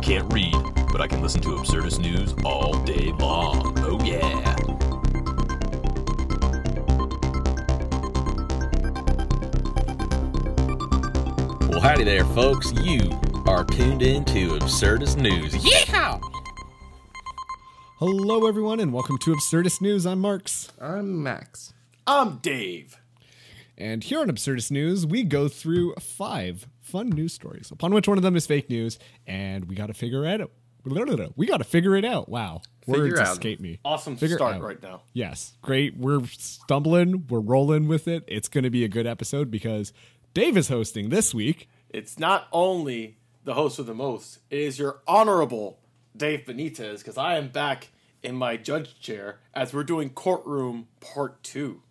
can't read, but I can listen to Absurdist News all day long. Oh, yeah. Well, howdy there, folks. You are tuned in to Absurdist News. Yeehaw! Hello, everyone, and welcome to Absurdist News. I'm Marks. I'm Max. I'm Dave. And here on Absurdist News, we go through five fun news stories, upon which one of them is fake news, and we got to figure it out. We got to figure it out. Wow. Figure Words out. escape me. Awesome Figure start out. right now. Yes. Great. We're stumbling. We're rolling with it. It's going to be a good episode because Dave is hosting this week. It's not only the host of the most, it is your honorable Dave Benitez, because I am back in my judge chair as we're doing courtroom part two.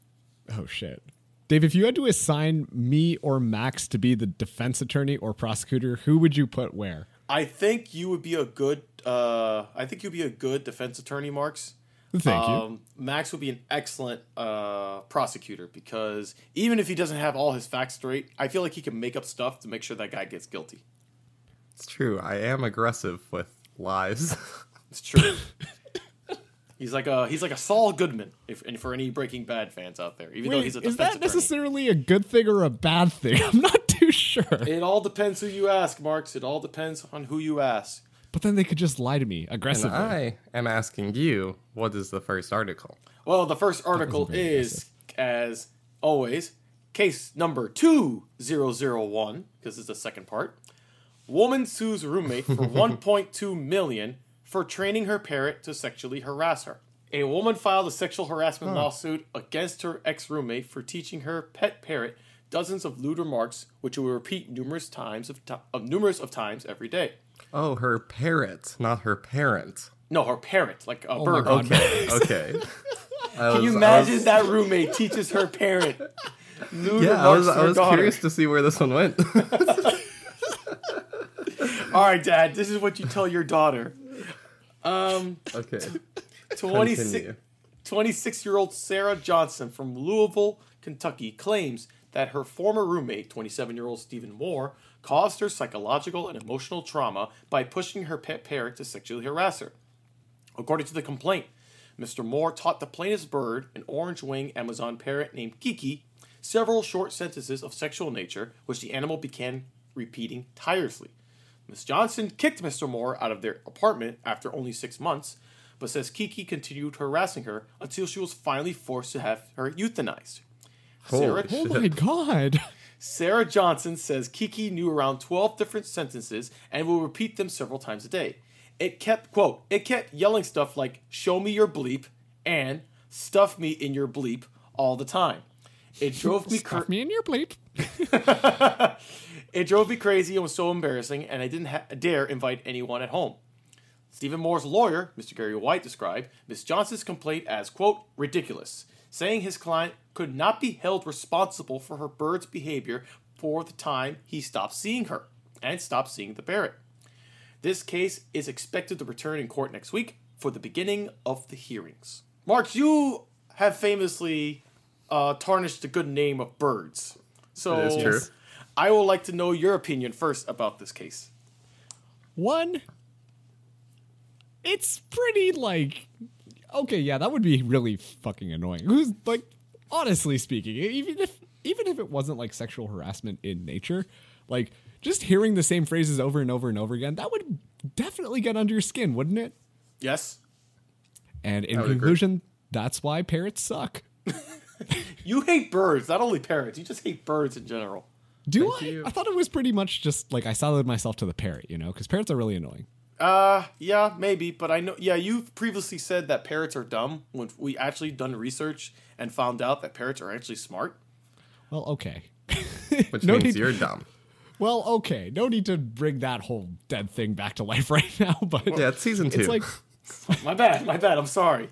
Oh, shit. Dave, if you had to assign me or Max to be the defense attorney or prosecutor, who would you put where? I think you would be a good uh I think you'd be a good defense attorney, Marks. Thank you. Um, Max would be an excellent uh, prosecutor because even if he doesn't have all his facts straight, I feel like he can make up stuff to make sure that guy gets guilty. It's true. I am aggressive with lies. It's true. he's like a he's like a Saul Goodman, if and for any Breaking Bad fans out there, even though he's a is defense that attorney. necessarily a good thing or a bad thing? I'm not too sure. It all depends who you ask, Marks. It all depends on who you ask. But then they could just lie to me and aggressively. I am asking you, what is the first article? Well, the first article very is, as always, case number 2001, because it's the second part. Woman sues roommate for 1.2 million for training her parrot to sexually harass her. A woman filed a sexual harassment lawsuit against her ex-roommate for teaching her pet parrot dozens of lewd remarks, which it would repeat numerous times of, of numerous of times every day. Oh, her parrot, not her parent. No, her parrot, like a oh my bird. Okay. okay. Can you was- I imagine was- that roommate teaches her parent lewd Yeah, I remarks was, I was curious to see where this one went. All right, Dad, this is what you tell your daughter. Um, okay. 26, Continue. 26 year old Sarah Johnson from Louisville, Kentucky claims that her former roommate, 27 year old Stephen Moore, caused her psychological and emotional trauma by pushing her pet parrot to sexually harass her. According to the complaint, Mr. Moore taught the plaintiff's bird, an orange wing Amazon parrot named Kiki, several short sentences of sexual nature, which the animal began repeating tirelessly. Miss Johnson kicked Mr. Moore out of their apartment after only six months, but says Kiki continued harassing her until she was finally forced to have her euthanized. Sarah, oh my god. Sarah Johnson says Kiki knew around 12 different sentences and will repeat them several times a day. It kept, quote, it kept yelling stuff like, show me your bleep and stuff me in your bleep all the time. It drove me cra- Stuff me in your bleep. It drove me crazy and was so embarrassing, and I didn't ha- dare invite anyone at home. Stephen Moore's lawyer, Mr. Gary White, described Miss Johnson's complaint as, quote, ridiculous, saying his client could not be held responsible for her bird's behavior for the time he stopped seeing her and stopped seeing the parrot. This case is expected to return in court next week for the beginning of the hearings. Mark, you have famously uh, tarnished the good name of birds. So. I would like to know your opinion first about this case. One, it's pretty like okay, yeah, that would be really fucking annoying. Who's like honestly speaking, even if even if it wasn't like sexual harassment in nature, like just hearing the same phrases over and over and over again, that would definitely get under your skin, wouldn't it? Yes? And in would agree. conclusion, that's why parrots suck. You hate birds, not only parrots. You just hate birds in general. Do Thank I? you. I thought it was pretty much just like I siloed myself to the parrot, you know, because parrots are really annoying. Uh, yeah, maybe, but I know. Yeah, you've previously said that parrots are dumb when we actually done research and found out that parrots are actually smart. Well, okay. Which No means need- you're dumb. Well, okay. No need to bring that whole dead thing back to life right now, but Yeah, it's season two. it's like My bad, my bad. I'm sorry.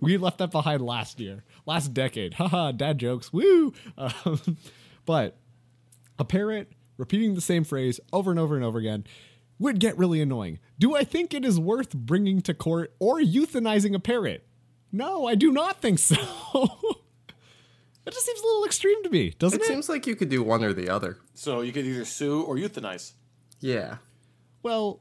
we left that behind last year, last decade. Haha, dad jokes. Woo! Um, but a parrot repeating the same phrase over and over and over again would get really annoying. Do I think it is worth bringing to court or euthanizing a parrot? No, I do not think so. that just seems a little extreme to me, doesn't it it? seems like you could do one or the other. So you could either sue or euthanize. Yeah. Well,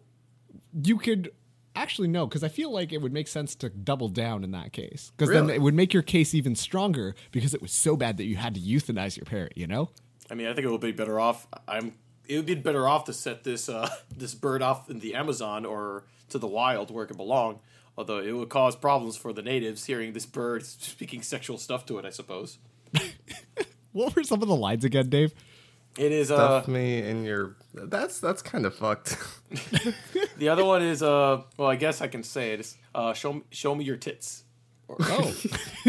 you could actually no, because I feel like it would make sense to double down in that case, because then it would make your case even stronger because it was so bad that you had to euthanize your parrot. You know? I mean, I think it would be better off. I'm. It would be better off to set this uh, this bird off in the Amazon or to the wild where it could belong. Although it would cause problems for the natives hearing this bird speaking sexual stuff to it. I suppose What were some of the lines again, Dave? It is. Uh, Stuff me in your. That's that's kind of fucked. the other one is. Uh, well, I guess I can say it. It's, uh, show me, show me your tits. Oh,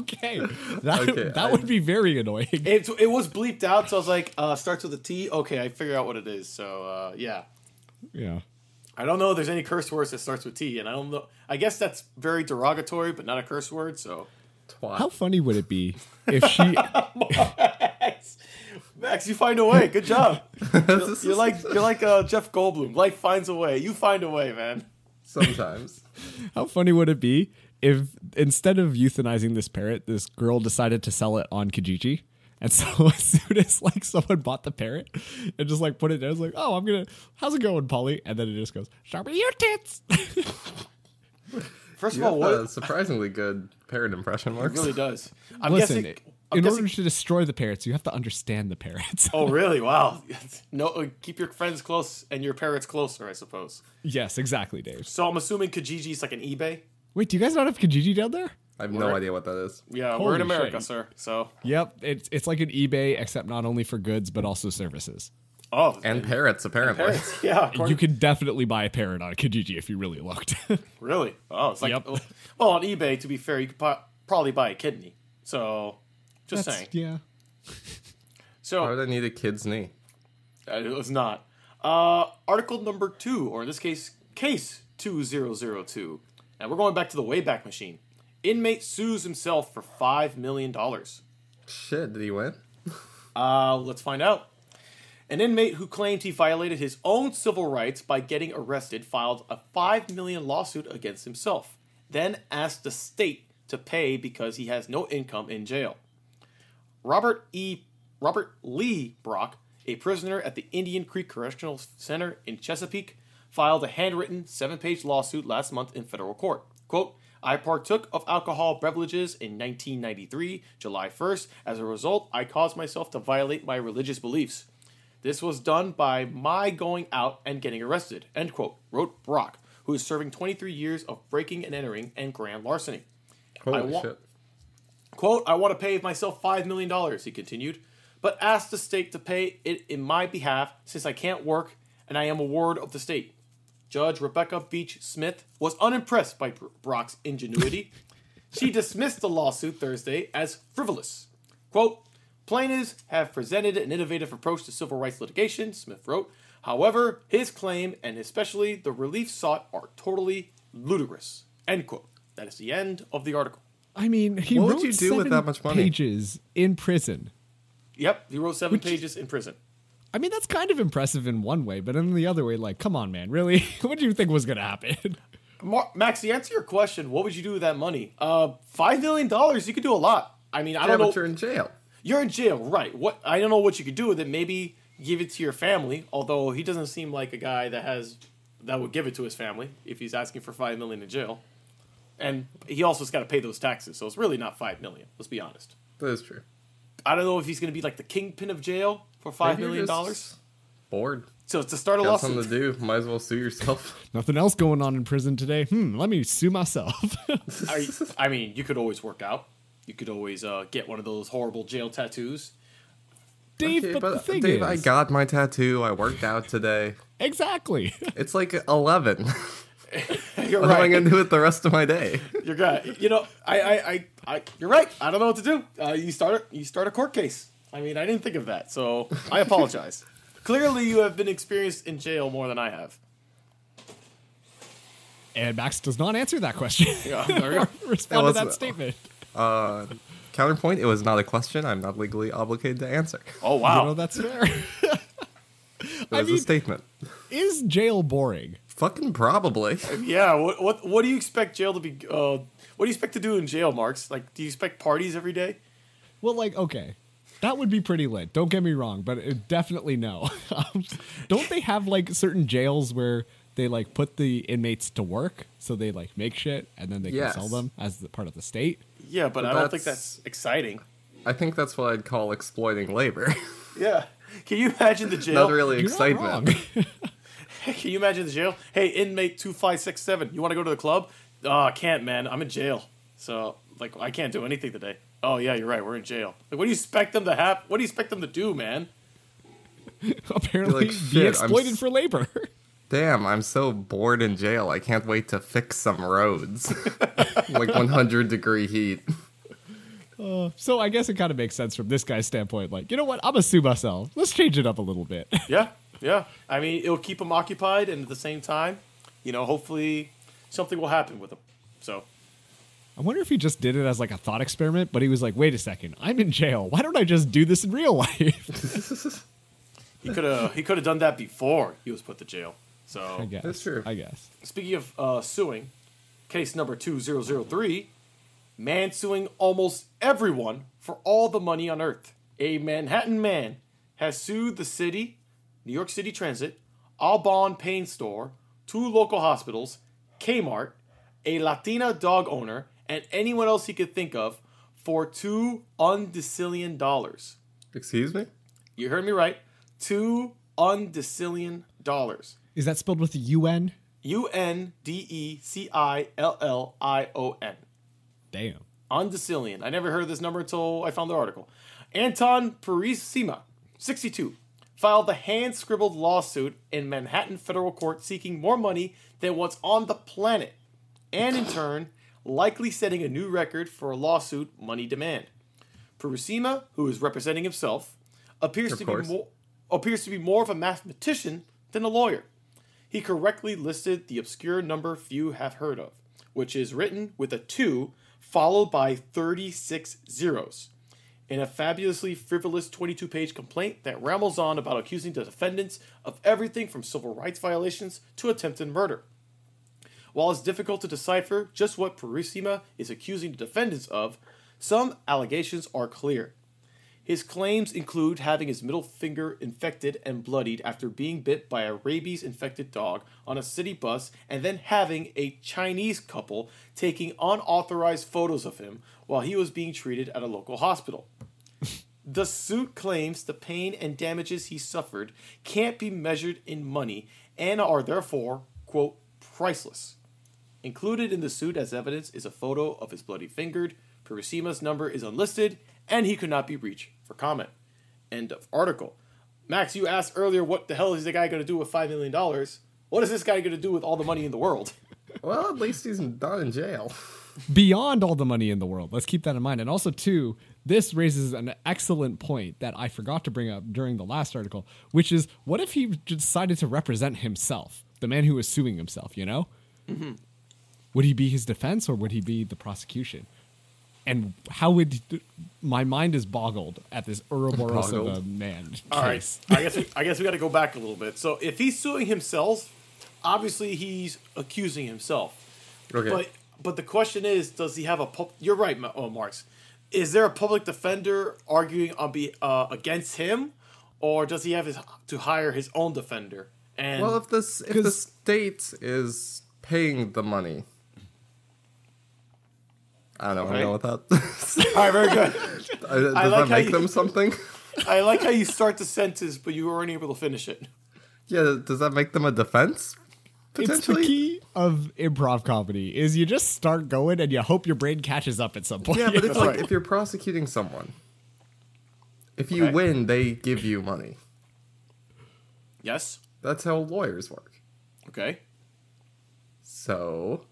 okay. That Okay, that I- would be very annoying. It it was bleeped out, so I was like, uh, starts with a T. Okay, I figure out what it is. So uh, yeah. yeah. I don't know if there's any curse words that starts with T, and I don't know. I guess that's very derogatory, but not a curse word. So, Twat. How funny would it be if she? Max, Max, you find a way. Good job. You're like you're like uh, Jeff Goldblum. Life finds a way. You find a way, man. Sometimes. How funny would it be if instead of euthanizing this parrot, this girl decided to sell it on Kijiji? And so as soon as like someone bought the parrot and just like put it there, it's like, oh, I'm gonna, how's it going, Polly? And then it just goes, show me your tits. First You of all, what a surprisingly good parrot impression, it really does. I'm Listen, guessing. I'm in guessing order to destroy the parrots, you have to understand the parrots. oh, really? Wow. No, uh, keep your friends close and your parrots closer, I suppose. yes, exactly, Dave. So I'm assuming Kijiji's like an eBay. Wait, do you guys not have Kijiji down there? I have no We're- idea what that is. Yeah, Holy we're in America, shit. sir. So, Yep, it's it's like an eBay, except not only for goods but also services. oh, And parrots, apparently. parrots. Yeah, according- You could definitely buy a parrot on Kijiji if you really looked. Really? Oh, it's like Yep. well on eBay. To be fair, you could po- probably buy a kidney. So, just That's- saying. Yeah. Why So would I need a kid's knee? uh, it was not. Uh, article number two, or in this case, case two zero zero two, and we're going back to the Wayback Machine. Inmate sues himself for five million dollars. Shit, did he win? Uh, let's find out. An inmate who claimed he violated his own civil rights by getting arrested filed a 5 million lawsuit against himself, then asked the state to pay because he has no income in jail. Robert E. Robert Lee Brock, a prisoner at the Indian Creek Correctional Center in Chesapeake, filed a handwritten seven-page lawsuit last month in federal court. Quote, I partook of alcohol beverages in 1993, July 1st. As a result, I caused myself to violate my religious beliefs. This was done by my going out and getting arrested, end quote, wrote Brock, who is serving 23 years of breaking and entering and grand larceny. Holy wa- shit. Quote, I want to pay myself $5 million, he continued, but asked the state to pay it in my behalf since I can't work and I am a ward of the state. Judge Rebecca Beach Smith was unimpressed by Brock's ingenuity. she dismissed the lawsuit Thursday as frivolous. Quote, Plaintiffs have presented an innovative approach to civil rights litigation, Smith wrote. However, his claim, and especially the relief sought, are totally ludicrous. End quote. That is the end of the article. I mean, he What would wrote you do with seven that much money? pages in prison. Yep, he wrote seven pages in prison. I mean, that's kind of impressive in one way, but in the other way, like, come on, man, really? what do you think was gonna happen? Mar- Max, to answer your question, what would you do with that money? Uh, five million dollars, you could do a lot. I mean, I don't know. but you're in jail. You're in jail, right? What I don't know what you could do with it. Maybe give it to your family. Although he doesn't seem like a guy that has that would give it to his family if he's asking for five million in jail. And he also has got to pay those taxes, so it's really not five million. Let's be honest. That is true. I don't know if he's going to be like the kingpin of jail for five Maybe you're million just dollars. Bored. So it's to start a Got something to do. Might as well sue yourself. Nothing else going on in prison today. Hmm, let me sue myself. I, I mean, you could always work out. You could always uh, get one of those horrible jail tattoos. Dave, Okay, but, the thing Dave, is, I got my tattoo. I worked out today. exactly. It's like 11. You're What am I going to do with the rest of my day? You're right. You know, I, I, I, I, you're right. I don't know what to do. Uh, you start, you start a court case. I mean, I didn't think of that, so I apologize. Clearly, you have been experienced in jail more than I have. and Max does not answer that question. Yeah, there you. Respond to that wasn't- statement. Uh, counterpoint, it was not a question. I'm not legally obligated to answer. Oh You wow. know, that's fair. It was mean- a statement. is jail boring? Fucking probably. yeah. What, what, what do you expect jail to be? Uh, what do you expect to do in jail, Marks? Like, do you expect parties every day? Well, like, okay. That would be pretty lit. Don't get me wrong, but it, definitely no. Um, don't they have like certain jails where they like put the inmates to work, so they like make shit and then they Yes. can sell them as the part of the state? Yeah, but But I don't think that's- that's exciting. I think that's what I'd call exploiting labor. Yeah. Can you imagine the jail? Not really You're not excitement. Can you imagine the jail? Hey, inmate two five six seven. You want to go to the club? Oh, I can't, man. I'm in jail. So like, I can't do anything today. Oh yeah, you're right. We're in jail. Like, what do you expect them to have? What do you expect them to do, man? Apparently, like, be "Shit, I'm exploited s- for labor. Damn, I'm so bored in jail. I can't wait to fix some roads. like 100 degree heat. Uh, so I guess it kind of makes sense from this guy's standpoint. Like, you know what? I'm gonna sue myself. Let's change it up a little bit. Yeah, yeah. I mean, it'll keep them occupied, and at the same time, you know, hopefully something will happen with them. So I wonder if he just did it as like a thought experiment, but he was like, wait a second, I'm in jail. Why don't I just do this in real life? he could have he could have done that before he was put to jail. I So guess. That's true. I guess. speaking of uh, suing, case number two zero zero three, man suing almost everyone for all the money on earth. A Manhattan man has sued the city, New York City Transit, Au Bon Pain Store, two local hospitals, Kmart, a Latina dog owner, and anyone else he could think of for two undecillion dollars. Excuse me? You heard me right. Two undecillion dollars. Is that spelled with a UN? U N D E C I L L I O N. Damn. Undecillion. I never heard of this number until I found the article. Anton Purisima, 62, filed a hand scribbled lawsuit in Manhattan federal court seeking more money than what's on the planet, and in turn, likely setting a new record for a lawsuit money demand. Purisima, who is representing himself, appears Of to course. be more appears to be more of a mathematician than a lawyer. He correctly listed the obscure number few have heard of, which is written with a 2 followed by 36 zeros, in a fabulously frivolous 22 page complaint that rambles on about accusing the defendants of everything from civil rights violations to attempted murder. While it's difficult to decipher just what Purisima is accusing the defendants of, some allegations are clear. His claims include having his middle finger infected and bloodied after being bit by a rabies infected dog on a city bus, and then having a Chinese couple taking unauthorized photos of him while he was being treated at a local hospital. The suit claims the pain and damages he suffered can't be measured in money and are therefore, quote, priceless. Included in the suit as evidence is a photo of his bloody fingered. Purisima's number is unlisted, and he could not be reached for comment. End of article. Max, you asked earlier what the hell is the guy going to do with $5 million? What is this guy going to do with all the money in the world? Well, at least he's not in jail. Beyond all the money in the world. Let's keep that in mind. And also, too, this raises an excellent point that I forgot to bring up during the last article, which is what if he decided to represent himself, the man who was suing himself, you know? Mm-hmm. Would he be his defense or would he be the prosecution? And how would my mind is boggled at this Ouroboros of a Boggled. man? All right. case. I guess we, I guess we got to go back a little bit. So if he's suing himself, obviously he's accusing himself. Okay. But but the question is, does he have a? You're right, Ma- oh, Marks. Is there a public defender arguing on be uh, against him, or does he have his, to hire his own defender? And well, if this if the 'Cause- state is paying the money, I don't know. Okay. I know what that. all right, very good. Does I like that how make you- them something? I like how you start the sentence, but you weren't able to finish it. Yeah. Does that make them a defense? It's the key of improv comedy is you just start going and you hope your brain catches up at some point. Yeah, but it's like right. if you're prosecuting someone, if you Okay. win, they give you money. Yes. That's how lawyers work. Okay. So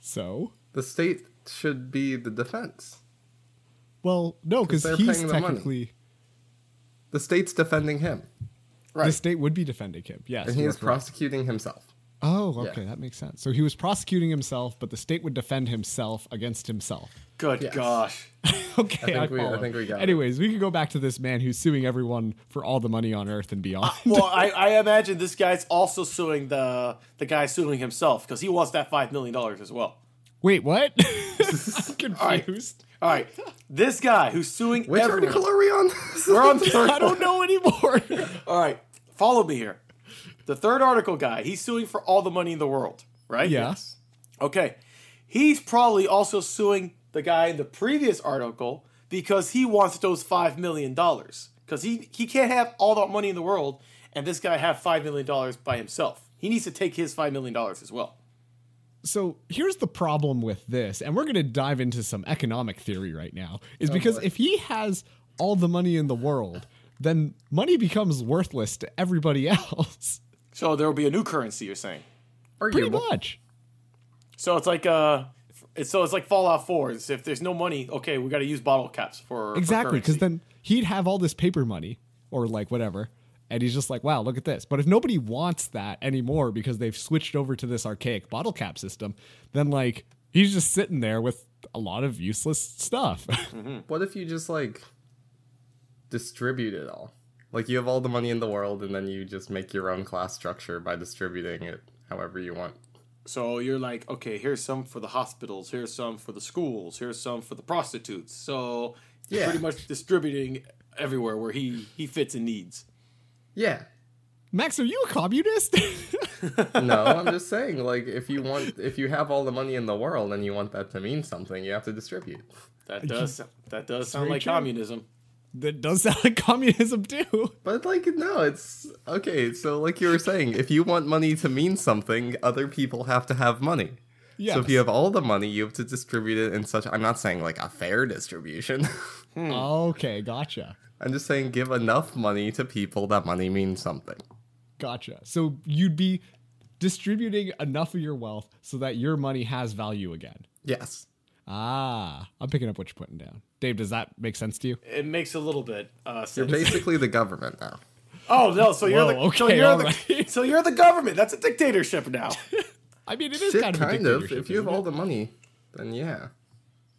so, the state should be the defense. well, no, because he's paying the technically The state's defending him, Right. the state would be defending him. Yes, and he is are correct. prosecuting himself. Oh, Yeah. okay, that makes sense. So he was prosecuting himself, but the state would defend himself against himself. Good Yes. gosh. Okay, I, think we- I think we got it. Anyways, we can go back to this man who's suing everyone for all the money on earth and beyond. Uh, well, I, I imagine this guy's also suing the the guy suing himself because he wants that five million dollars as well. Wait, what? I'm confused. All right, this guy who's suing Which everyone. article are we on? We're on the third. I don't know anymore. All right, follow me here. The third article guy, he's suing for all the money in the world, right? yes. Okay. He's probably also suing the guy in the previous article because he wants those five million dollars. Because he, he can't have all that money in the world and this guy have five million dollars by himself. He needs to take his five million dollars as well. So here's the problem with this, and we're going to dive into some economic theory right now, is oh, because boy. if he has all the money in the world, then money becomes worthless to everybody else. So there will be a new currency, you're saying. Pretty Arguable. much. So it's like uh it's so it's like Fallout 4. It's if there's no money, okay, we gotta use bottle caps for for Exactly, because then he'd have all this paper money or like whatever, and he's just like, wow, look at this. But if nobody wants that anymore because they've switched over to this archaic bottle cap system, then like he's just sitting there with a lot of useless stuff. What if you just like distribute it all? Like you have all the money in the world, and then you just make your own class structure by distributing it however you want. So you're like, okay, here's some for the hospitals, here's some for the schools, here's some for the prostitutes. So he's Yeah. pretty much distributing everywhere where he he fits and needs. Yeah. Max, are you a communist? No, I'm just saying, like, if you want, if you have all the money in the world and you want that to mean something, you have to distribute. That does that does sound like true. communism. That does sound like communism too. But like, no, it's okay. So, like you were saying, if you want money to mean something, other people have to have money. Yeah. So if you have all the money, you have to distribute it in such. I'm not saying like a fair distribution. Okay, gotcha. I'm just saying give enough money to people that money means something. Gotcha. So you'd be distributing enough of your wealth so that your money has value again. Yes. Ah, I'm picking up what you're putting down. Dave, does that make sense to you? It makes a little bit uh You're basically the government now. Oh no, so you're Whoa, the so you're the right. so you're the government. That's a dictatorship now. I mean, it is Shit, kind of a kind of. If you have isn't all it? the money, then yeah.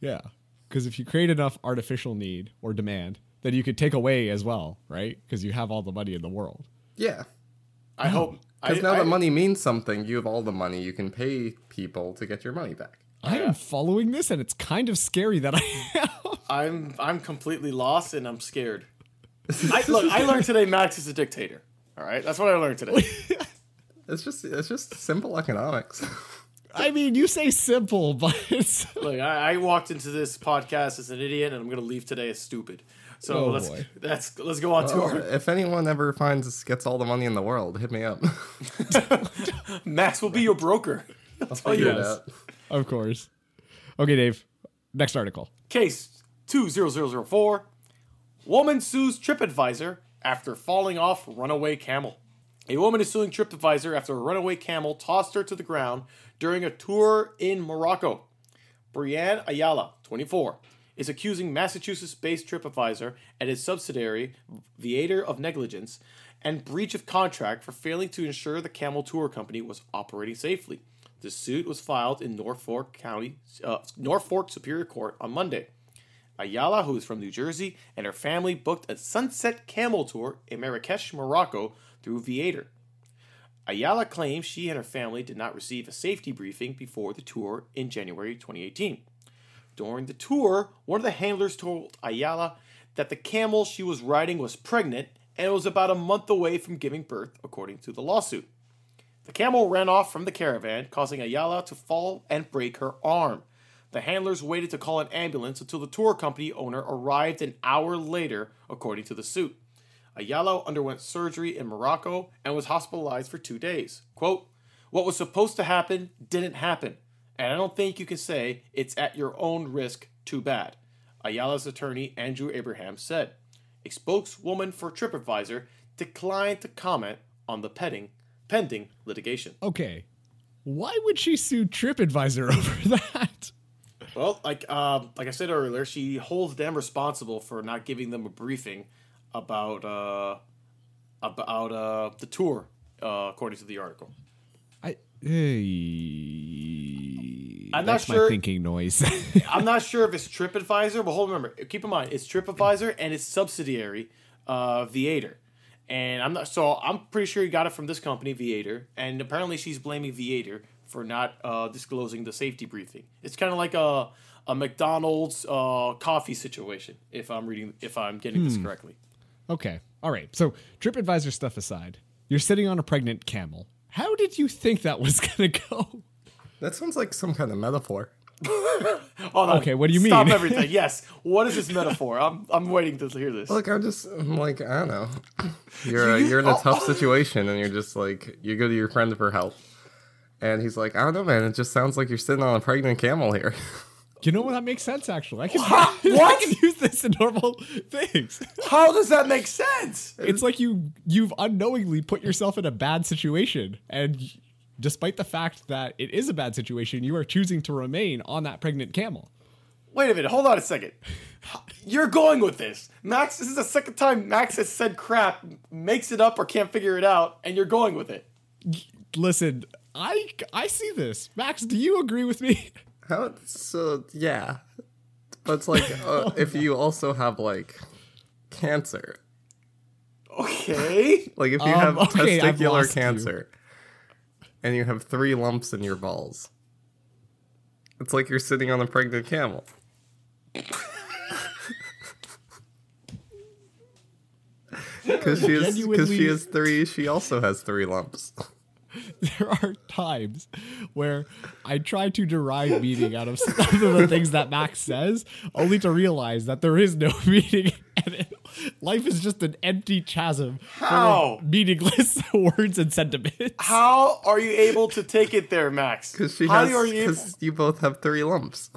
yeah, because if you create enough artificial need or demand, then you could take away as well, right? Because you have all the money in the world. Yeah. I hope Because now I- that money means something, you have all the money, you can pay people to get your money back. I am following this, and it's kind of scary that I am. I'm I'm completely lost and I'm scared. I, look, I learned today Max is a dictator. All right, that's what I learned today. It's just it's just simple economics. I mean, you say simple, but it's Look, I, I walked into this podcast as an idiot, and I'm gonna leave today as stupid. So Oh, let's boy. that's let's go on to our if anyone ever finds gets all the money in the world, hit me up. Max will be your broker. I'll figure it yes. out. of course. Okay, Dave. Next article. Case 20004 Woman sues TripAdvisor after falling off runaway camel. A woman is suing TripAdvisor after a runaway camel tossed her to the ground during a tour in Morocco. Brianne Ayala, 24, is accusing Massachusetts based TripAdvisor and its subsidiary, Viator of negligence and breach of contract for failing to ensure the camel tour company was operating safely. The suit was filed in Norfolk County, uh, Norfolk Superior Court on Monday. Ayala, who is from New Jersey, and her family booked a sunset camel tour in Marrakesh, Morocco through Viator. Ayala claims she and her family did not receive a safety briefing before the tour in January 2018. During the tour, one of the handlers told Ayala that the camel she was riding was pregnant and was about a month away from giving birth, according to the lawsuit. The camel ran off from the caravan, causing Ayala to fall and break her arm. The handlers waited to call an ambulance until the tour company owner arrived an hour later, according to the suit. Ayala underwent surgery in Morocco and was hospitalized for two days. Quote, What was supposed to happen didn't happen, and I don't think you can say it's at your own risk too bad, Ayala's attorney Andrew Abraham said. A spokeswoman for TripAdvisor declined to comment on the pending, pending litigation. Okay. Why would she sue TripAdvisor over that? Well, like um, like I said earlier, she holds them responsible for not giving them a briefing about uh, about uh, the tour, uh, according to the article. I. Hey, I'm not sure- my thinking noise. I'm not sure if it's TripAdvisor, but hold remember, keep in mind it's TripAdvisor and its subsidiary, uh, Viator. And I'm not so I'm pretty sure you got it from this company, Viator, and apparently she's blaming Viator for not uh, disclosing the safety briefing. It's kind of like a a McDonald's uh, coffee situation. If I'm reading, if I'm getting this correctly. Okay. All right. So, TripAdvisor stuff aside, you're sitting on a pregnant camel. How did you think that was going to go? That sounds like some kind of metaphor. Hold on. Okay, what do you mean? Stop everything. Yes. What is this metaphor? I'm I'm waiting to hear this. Look, I'm just I'm like I don't know. You're uh, you're in a tough situation, and you're just like you go to your friend for help, and he's like, I don't know, man. It just sounds like you're sitting on a pregnant camel here. You know what? That makes sense, actually. I can, What? I can use this in normal things. How does that make sense? It's like you you've unknowingly put yourself in a bad situation, and despite the fact that it is a bad situation, you are choosing to remain on that pregnant camel. Wait a minute. Hold on a second. You're going with this, Max. This is the second time Max has said crap, makes it up, or can't figure it out, and you're going with it. Listen, I I see this. Max, do you agree with me? How so? Yeah, but it's like uh, if you also have like cancer, Okay. like if you Um, have okay, testicular lost you. cancer, and you have three lumps in your balls, it's like you're sitting on a pregnant camel. Because she is, because she has three, she also has three lumps. there are times where I try to derive meaning out of some of the things that Max says, only to realize that there is no meaning, and it, life is just an empty chasm How? of meaningless words and sentiments. How are you able to take it there, Max? Because she how has, are you? because you both have three lumps.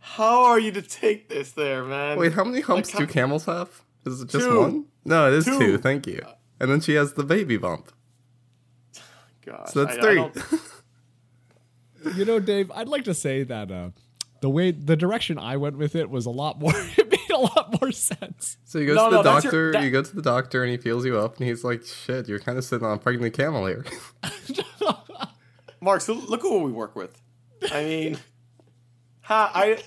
How are you to take this there, man? Wait, how many humps how- do camels have? Is it just Two. one? No, it is Two. two. Thank you. And then she has the baby bump. Gosh, So that's I- I three. don't- You know, Dave, I'd like to say that uh, the way the direction I went with it was a lot more. It made a lot more sense. so you go No, to the no, that's your- doctor. that- You go to the doctor, and he feels you up, and he's like, "Shit, you're kind of sitting on a pregnant camel here." Mark, so look at what we work with. I mean, ha, I.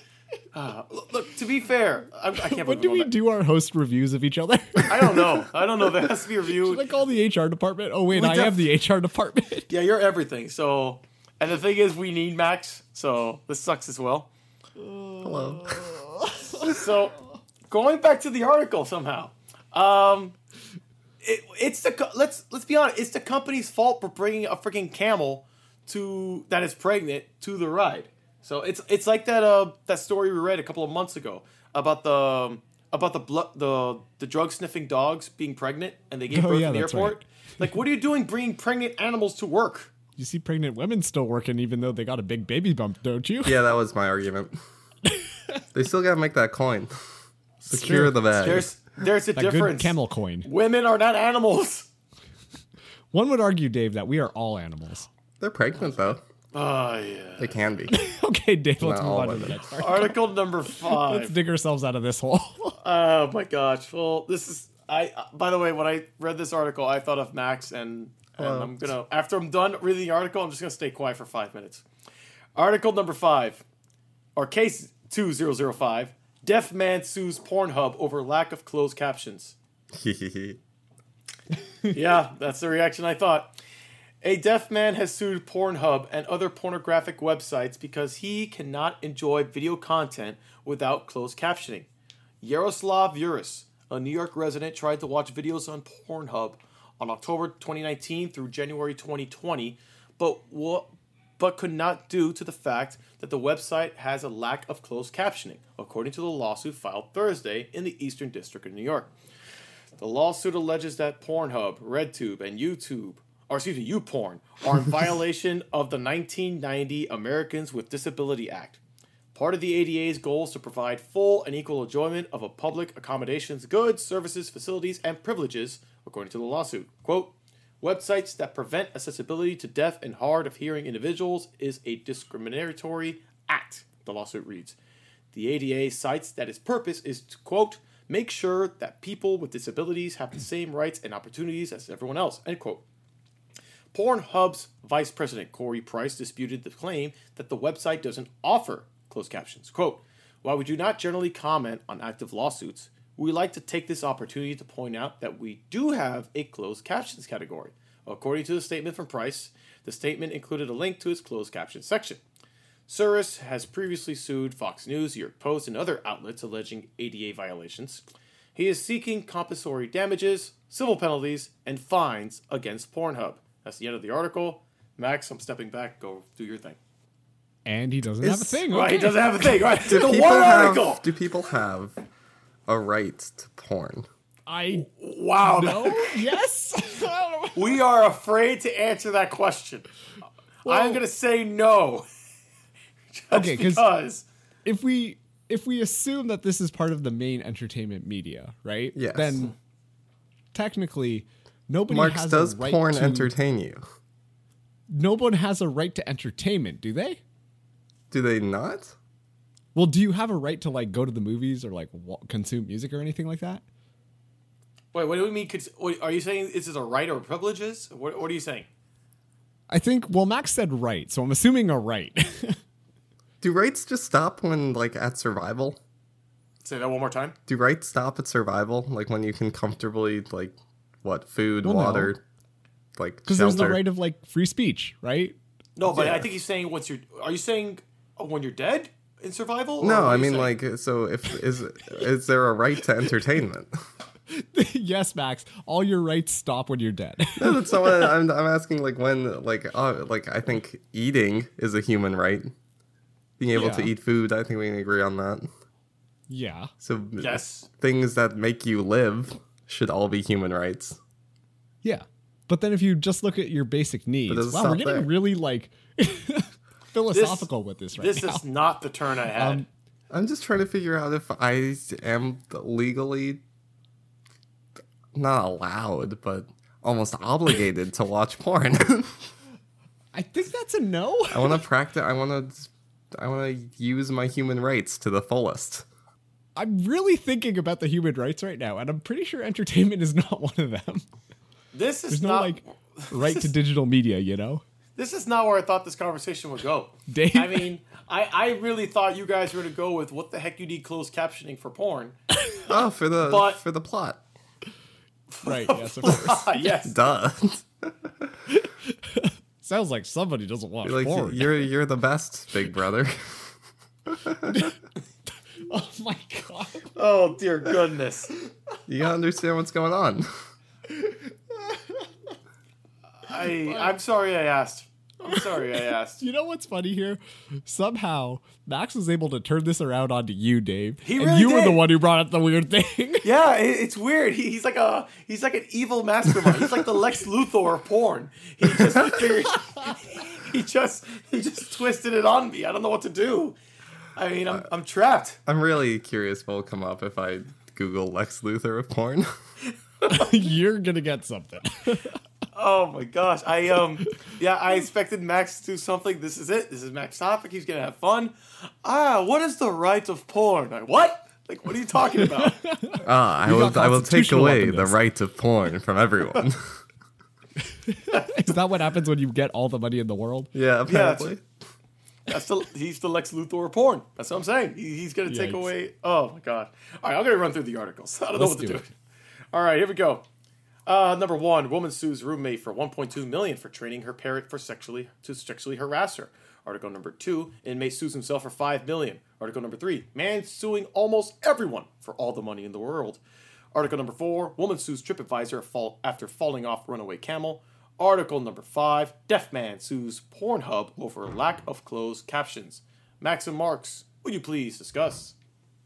Uh, look, look, to be fair, I, I can't When do we on do our host reviews of each other? I don't know. I don't know. There has to be a review. like all the HR department. Oh wait, We I def- am the HR department. Yeah, you're everything. So, and the thing is, we need Max. So this sucks as well. Hello. So, going back to the article somehow, um, it, it's the co- let's let's be honest. It's the company's fault for bringing a freaking camel to that is pregnant to the ride. So it's it's like that uh that story we read a couple of months ago about the about the blood the the drug sniffing dogs being pregnant and they gave Oh, birth yeah, in the airport. right. Like, what are you doing bringing pregnant animals to work? You see pregnant women still working even though they got a big baby bump, don't you? Yeah, that was my argument. they still gotta make that coin. Secure the bag. There's there's a That good difference. camel coin. Women are not animals. One would argue, Dave, that we are all animals. They're pregnant though. Oh yeah. They can be. okay, Dave, let's Not move on to the next article. Article number five. Let's dig ourselves out of this hole. Oh my gosh. Well, this is I. By the way, when I read this article, I thought of Max, and, and Hello. I'm gonna after I'm done reading the article, I'm just gonna stay quiet for five minutes. Article number five, or case two zero zero five. Deaf man sues Pornhub over lack of closed captions. yeah, that's the reaction I thought. A deaf man has sued Pornhub and other pornographic websites because he cannot enjoy video content without closed captioning. Yaroslav Suris, a New York resident, tried to watch videos on Pornhub on October 2019 through January 2020, but what but could not due to the fact that the website has a lack of closed captioning, according to the lawsuit filed Thursday in the Eastern District of New York. The lawsuit alleges that Pornhub, RedTube, and YouTube, or excuse me, YouPorn, are in violation of the 1990 Americans with Disability Act. Part of the ADA's goal is to provide full and equal enjoyment of a public accommodations, goods, services, facilities, and privileges, according to the lawsuit. Quote, Websites that prevent accessibility to deaf and hard of hearing individuals is a discriminatory act, the lawsuit reads. The ADA cites that its purpose is to, quote, make sure that people with disabilities have the same rights and opportunities as everyone else, end quote. Pornhub's vice president Corey Price disputed the claim that the website doesn't offer closed captions. Quote, While we do not generally comment on active lawsuits, we like to take this opportunity to point out that we do have a closed captions category. According to the statement from Price, the statement included a link to its closed captions section. Suris has previously sued Fox News, New York Post, and other outlets alleging ADA violations. He is seeking compensatory damages, civil penalties, and fines against Pornhub. That's the end of the article. Max, I'm stepping back. Go do your thing. And he doesn't have a Is- thing. Right, he doesn't have a thing. Right, Do the people one have, article. do people have a right to porn? I Wow, No. yes. I don't know. we are afraid to answer that question. I'm gonna say no. Just Okay, 'cause- because if we if we assume that this is part of the main entertainment media, right? Yes. Then technically, nobody Marks, has does a right porn to, entertain you? No one has a right to entertainment, do they? Do they not? Well, do you have a right to like go to the movies or like wa- consume music or anything like that? wait, what do we mean? cons- Are you saying this is a right or privileges? What, what are you saying? I think. Well, Max said right, so I'm assuming a right. Do rights just stop when like at survival? Say that one more time. Do rights stop at survival? Like when you can comfortably like what food, Well, no. water, like Because shelter? there's the right of like free speech, right? No, but Yeah. I think he's saying what's your? Are you saying uh, when you're dead in survival? no, I mean saying? like so if is is there a right to entertainment? yes, Max. All your rights stop when you're dead. no, that's not what I'm I'm asking like when like uh, like I think eating is a human right. Being able to eat food, I think we can agree on that. yeah. So Yes. things that make you live should all be human rights. Yeah. But then if you just look at your basic needs, wow, we're getting there? really like philosophical with this right This now. is not the turn I had. Um, I'm just trying to figure out if I am legally not allowed, but almost obligated to watch porn. I think that's a no. I want to practice. I want to. I want to use my human rights to the fullest. I'm really thinking about the human rights right now, and I'm pretty sure entertainment is not one of them. this is There's no not like right to digital media, you know? this is not where I thought this conversation would go. Dave? I mean, I, I really thought you guys were to go with what the heck you need closed captioning for porn. Oh, for the But- for the plot. Right, yes, of course. Yes. Duh. Sounds like somebody doesn't watch like porn. you're you're the best, big brother. oh my god. Oh dear goodness. You gotta understand what's going on. I I'm sorry I asked. I'm sorry I asked. You know what's funny here? Somehow Max was able to turn this around onto you, Dave. He and really you were the one who brought up the weird thing. Yeah, it, it's weird. He, he's like a he's like an evil mastermind. He's like the Lex Luthor of porn. He just figured, he just he just twisted it on me. I don't know what to do. I mean, I'm I'm trapped. I'm really curious what will come up if I Google Lex Luthor of porn. You're gonna get something. Oh my gosh. I um yeah, I expected Max to do something. This is it. This is Max topic. He's gonna have fun. Ah, what is the right of porn? Like, what? Like what are you talking about? Ah, I will. I will take away the openness. right of porn from everyone. Is that what happens when you get all the money in the world? yeah, that's- apparently. That's the he's the Lex Luthor of porn. That's what I'm saying. He, he's gonna take Yikes. away. Oh my god! All right, I'm gonna run through the articles. I don't know Let's what to do do. it. All right, here we go. Uh, number one: Woman sues roommate for 1.2 million for training her parrot for sexually to sexually harass her. Article number two: Inmate sues himself for 5 million. Article number three: Man suing almost everyone for all the money in the world. Article number four: Woman sues TripAdvisor fall after falling off runaway camel. Article number five: Deaf man sues Pornhub over lack of closed captions. Max and Marks, would you please discuss?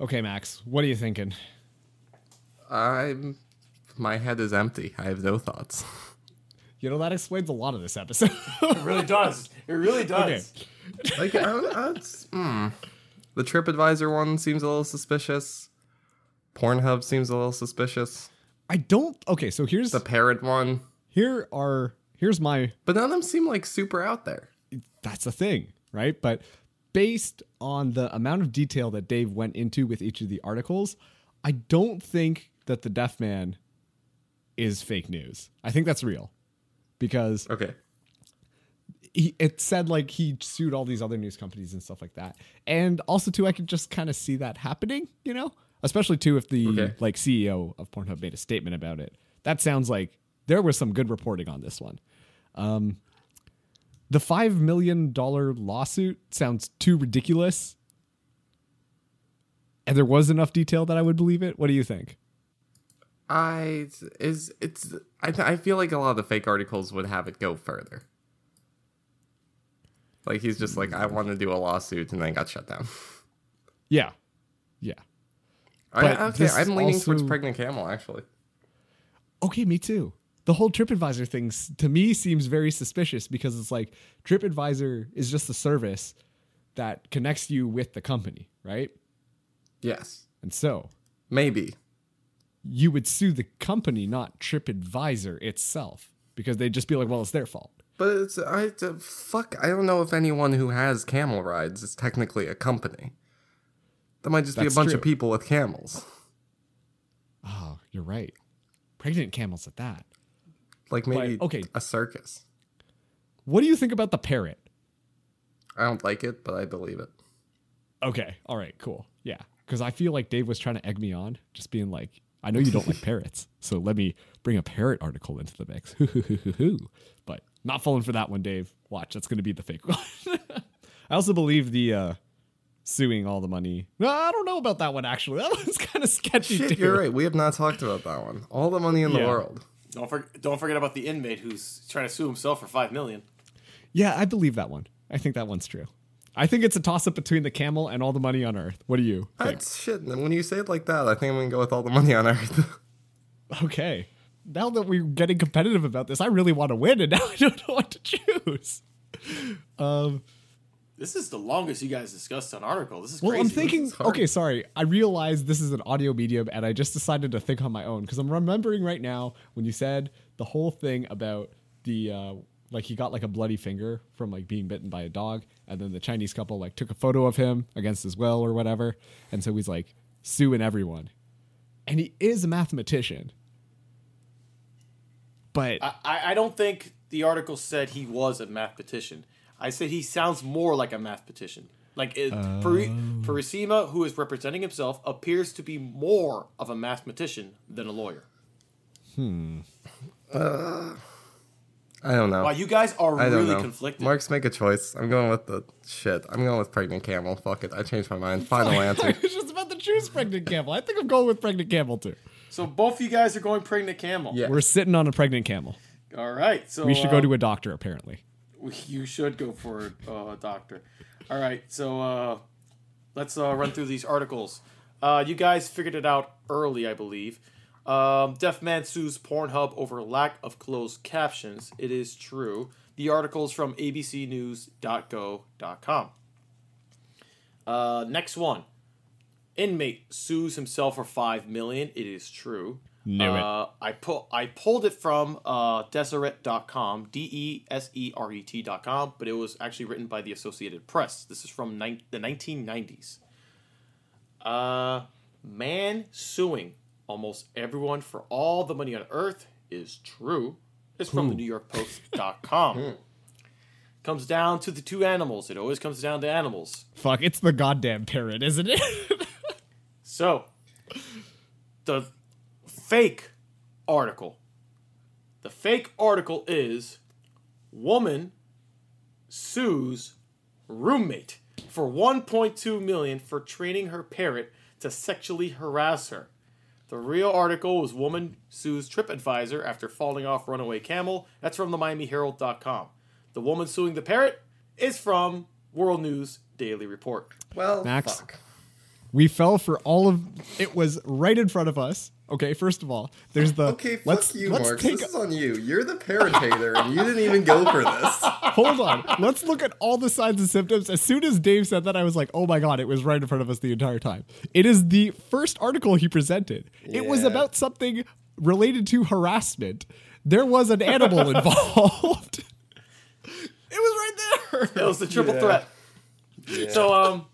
Okay, Max, what are you thinking? I'm. My head is empty. I have no thoughts. You know, that explains a lot of this episode. It really does. It really does. Okay. Like, I don't, I it's- hmm. The TripAdvisor one seems a little suspicious. Pornhub seems a little suspicious. I don't okay, so here's The parrot one, here are here's my but none of them seem like super out there. that's the thing, right? But based on the amount of detail that Dave went into with each of the articles, I don't think that the deaf man is fake news. I think that's real. Because Okay. he, it said like he sued all these other news companies and stuff like that. And also too, I could just kind of see that happening, you know? Especially too if the Okay. like CEO of Pornhub made a statement about it. That sounds like there was some good reporting on this one. Um, the five million dollar lawsuit sounds too ridiculous, and there was enough detail that I would believe it. What do you think? I is it's I th- I feel like a lot of the fake articles would have it go further. Like he's just like I want to do a lawsuit and then got shut down. Yeah, yeah. I, okay, I'm leaning towards pregnant camel actually. Okay, me too. The whole TripAdvisor thing to me seems very suspicious because it's like TripAdvisor is just a service that connects you with the company, right? Yes, And so maybe. you would sue the company, not TripAdvisor itself, because they'd just be like, well, it's their fault. But it's I uh, fuck. I don't know if anyone who has camel rides is technically a company. That might just be a bunch true. of people with camels. Oh, you're right. Pregnant camels at that. Like maybe okay. a circus. What do you think about the parrot? I don't like it, but I believe it. Okay. All right. Cool. Yeah. Because I feel like Dave was trying to egg me on, just being like, I know you don't like parrots, so let me bring a parrot article into the mix. but not falling for that one, Dave. Watch, that's going to be the fake one. I also believe the uh, suing all the money. No, I don't know about that one actually. That one's kind of sketchy Shit, you're right. We have not talked about that one. All the money in the world. Don't for, don't forget about the inmate who's trying to sue himself for five million. Yeah, I believe that one. I think that one's true. I think it's a toss up between the camel and all the money on Earth. What do you think? That's shit. When you say it like that, I think I'm gonna go with all the money on Earth. Okay. Now that we're getting competitive about this, I really want to win, and now I don't know what to choose. Um, This is the longest you guys discussed an article. This is crazy. well, crazy. I'm thinking. Okay, sorry. I realized this is an audio medium, and I just decided to think on my own because I'm remembering right now when you said the whole thing about the uh, like he got like a bloody finger from like being bitten by a dog, and then the Chinese couple like took a photo of him against his will or whatever, and so he's like suing everyone, and he is a mathematician. But I, I I don't think the article said he was a mathematician. I said he sounds more like a mathematician. Like it, Pari- Purisima, who is representing himself, appears to be more of a mathematician than a lawyer. Hmm. Uh, I don't know. Wow, you guys are I really know. conflicted. Marks, make a choice. I'm going with the shit. I'm going with pregnant camel. Fuck it. I changed my mind. Final I answer. was just about to choose pregnant camel. I think I'm going with pregnant camel too. so both of you guys are going pregnant camel. Yeah. We're sitting on a pregnant camel. All right. So We should uh, go to a doctor, apparently. You should go for a uh, doctor. All right, so uh, let's uh, run through these articles. Uh, you guys figured it out early, I believe. Um, Deaf man sues Pornhub over lack of closed captions. It is true. The article is from abcnews.go.com. Uh, next one. Inmate sues himself for five million. It is true. Knew it. uh, I pull I pulled it from uh, Deseret.com, D E S E R E T.com, but it was actually written by the Associated Press. This is from nine the 1990s. Uh, man suing almost everyone for all the money on earth is true. It's from the New York Post.com. comes down to the two animals. It always comes down to animals. Fuck, it's the goddamn parrot, isn't it? So, the fake article. The fake article is woman sues roommate for 1.2 million for training her parrot to sexually harass her. The real article was woman sues TripAdvisor after falling off runaway camel. That's from the MiamiHerald.com. The woman suing the parrot is from World News Daily Report. Well, Max? fuck. We fell for all of it was right in front of us. Okay, first of all, there's the Okay, fuck let's you, let's Marks. take This is on you. You're the parrot hater, and you didn't even go for this. hold on. Let's look at all the signs and symptoms. As soon as Dave said that, I was like, oh my god, it was right in front of us the entire time. It is the first article he presented. It was about something related to harassment. There was an animal involved. it was right there. It was the triple Yeah. threat. So, um,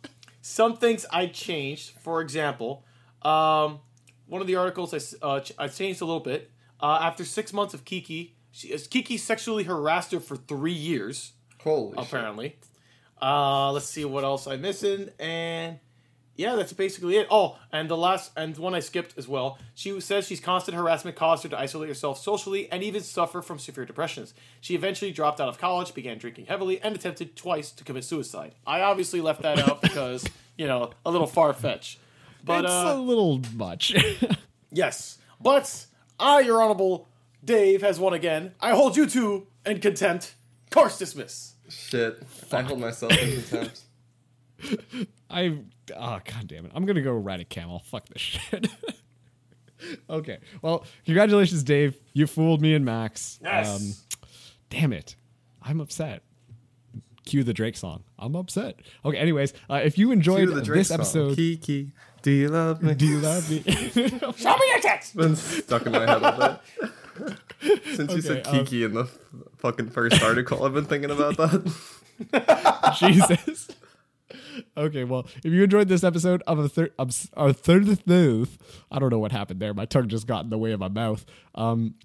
some things I changed. For example, um, one of the articles I, uh, ch- I changed a little bit. Uh, after six months of Kiki, she, uh, Kiki sexually harassed her for three years, Holy shit. apparently. Uh, let's see what else I'm missing. And yeah, that's basically it. Oh, and the last and one I skipped as well. She says she's constant harassment caused her to isolate herself socially and even suffer from severe depressions. She eventually dropped out of college, began drinking heavily, and attempted twice to commit suicide. I obviously left that out because you know a little far fetched. But it's uh, a little much. yes, but I, your honorable Dave, has won again. I hold you two in contempt. Course dismiss. Shit. I hold myself in contempt. I oh god damn it. I'm gonna go ride a camel. Fuck this shit. okay. Well, congratulations, Dave. You fooled me and Max. Um, Yes. damn it. I'm upset. Cue the Drake song. I'm upset. Okay, anyways, uh, if you enjoyed this song. episode, Kiki, do you love me? do you love me? Show me your text. been stuck in my head a bit. Since you said Okay, um, Kiki in the fucking first article, I've been thinking about that. Jesus. Okay, well, if you enjoyed this episode of a third, a third I don't know what happened there. My tongue just got in the way of my mouth. Um,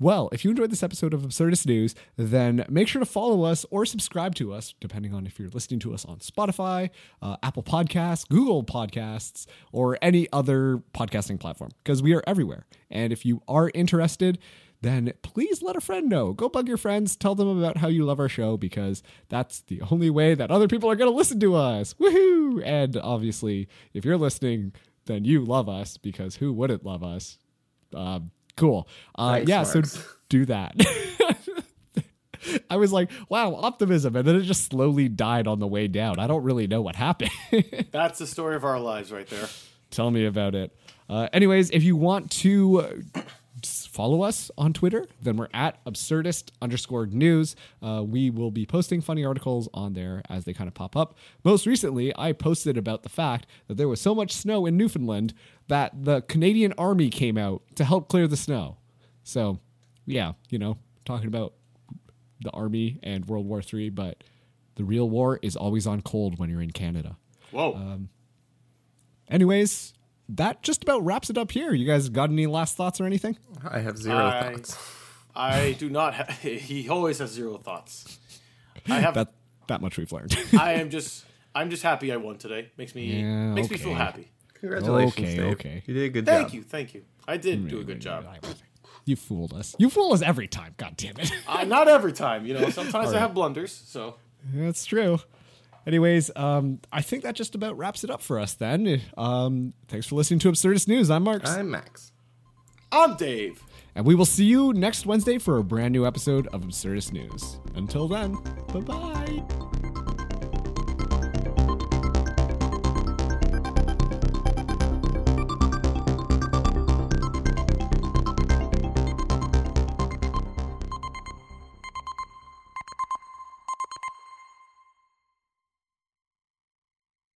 well, if you enjoyed this episode of Absurdist News, then make sure to follow us or subscribe to us, depending on if you're listening to us on Spotify, uh, Apple Podcasts, Google Podcasts, or any other podcasting platform, because we are everywhere. And if you are interested, then please let a friend know. Go bug your friends, tell them about how you love our show, because that's the only way that other people are going to listen to us. Woohoo! And obviously, if you're listening, then you love us, because who wouldn't love us? Um, cool. Uh, yeah, so do that. I was like, wow, optimism. And then it just slowly died on the way down. I don't really know what happened. That's the story of our lives right there. Tell me about it. Uh, anyways, if you want to uh, follow us on Twitter, then we're at absurdist underscore news. Uh, we will be posting funny articles on there as they kind of pop up. Most recently, I posted about the fact that there was so much snow in Newfoundland that the Canadian Army came out to help clear the snow. So, yeah, you know, talking about the Army and World War III, but the real war is always on cold when you're in Canada. Whoa. Anyways, that just about wraps it up here. You guys got any last thoughts or anything? I have zero I- thoughts. I do not. Ha- he always has zero thoughts. I have. That that much we've learned. I am just. I'm just happy I won today. Makes me Yeah, makes me feel happy. Congratulations, Okay, Dave. okay. You did a good Thank job. Thank you, thank you. I did do a good job. You fooled us. You fool us every time. God damn it. Uh, not every time, you know. Sometimes I have blunders. So That's true. Anyways, um, I think that just about wraps it up for us then. Um, thanks for listening to Absurdist News. I'm Marks. I'm Max. I'm Dave. and we will see you next Wednesday for a brand new episode of Absurdist News. Until then, bye bye.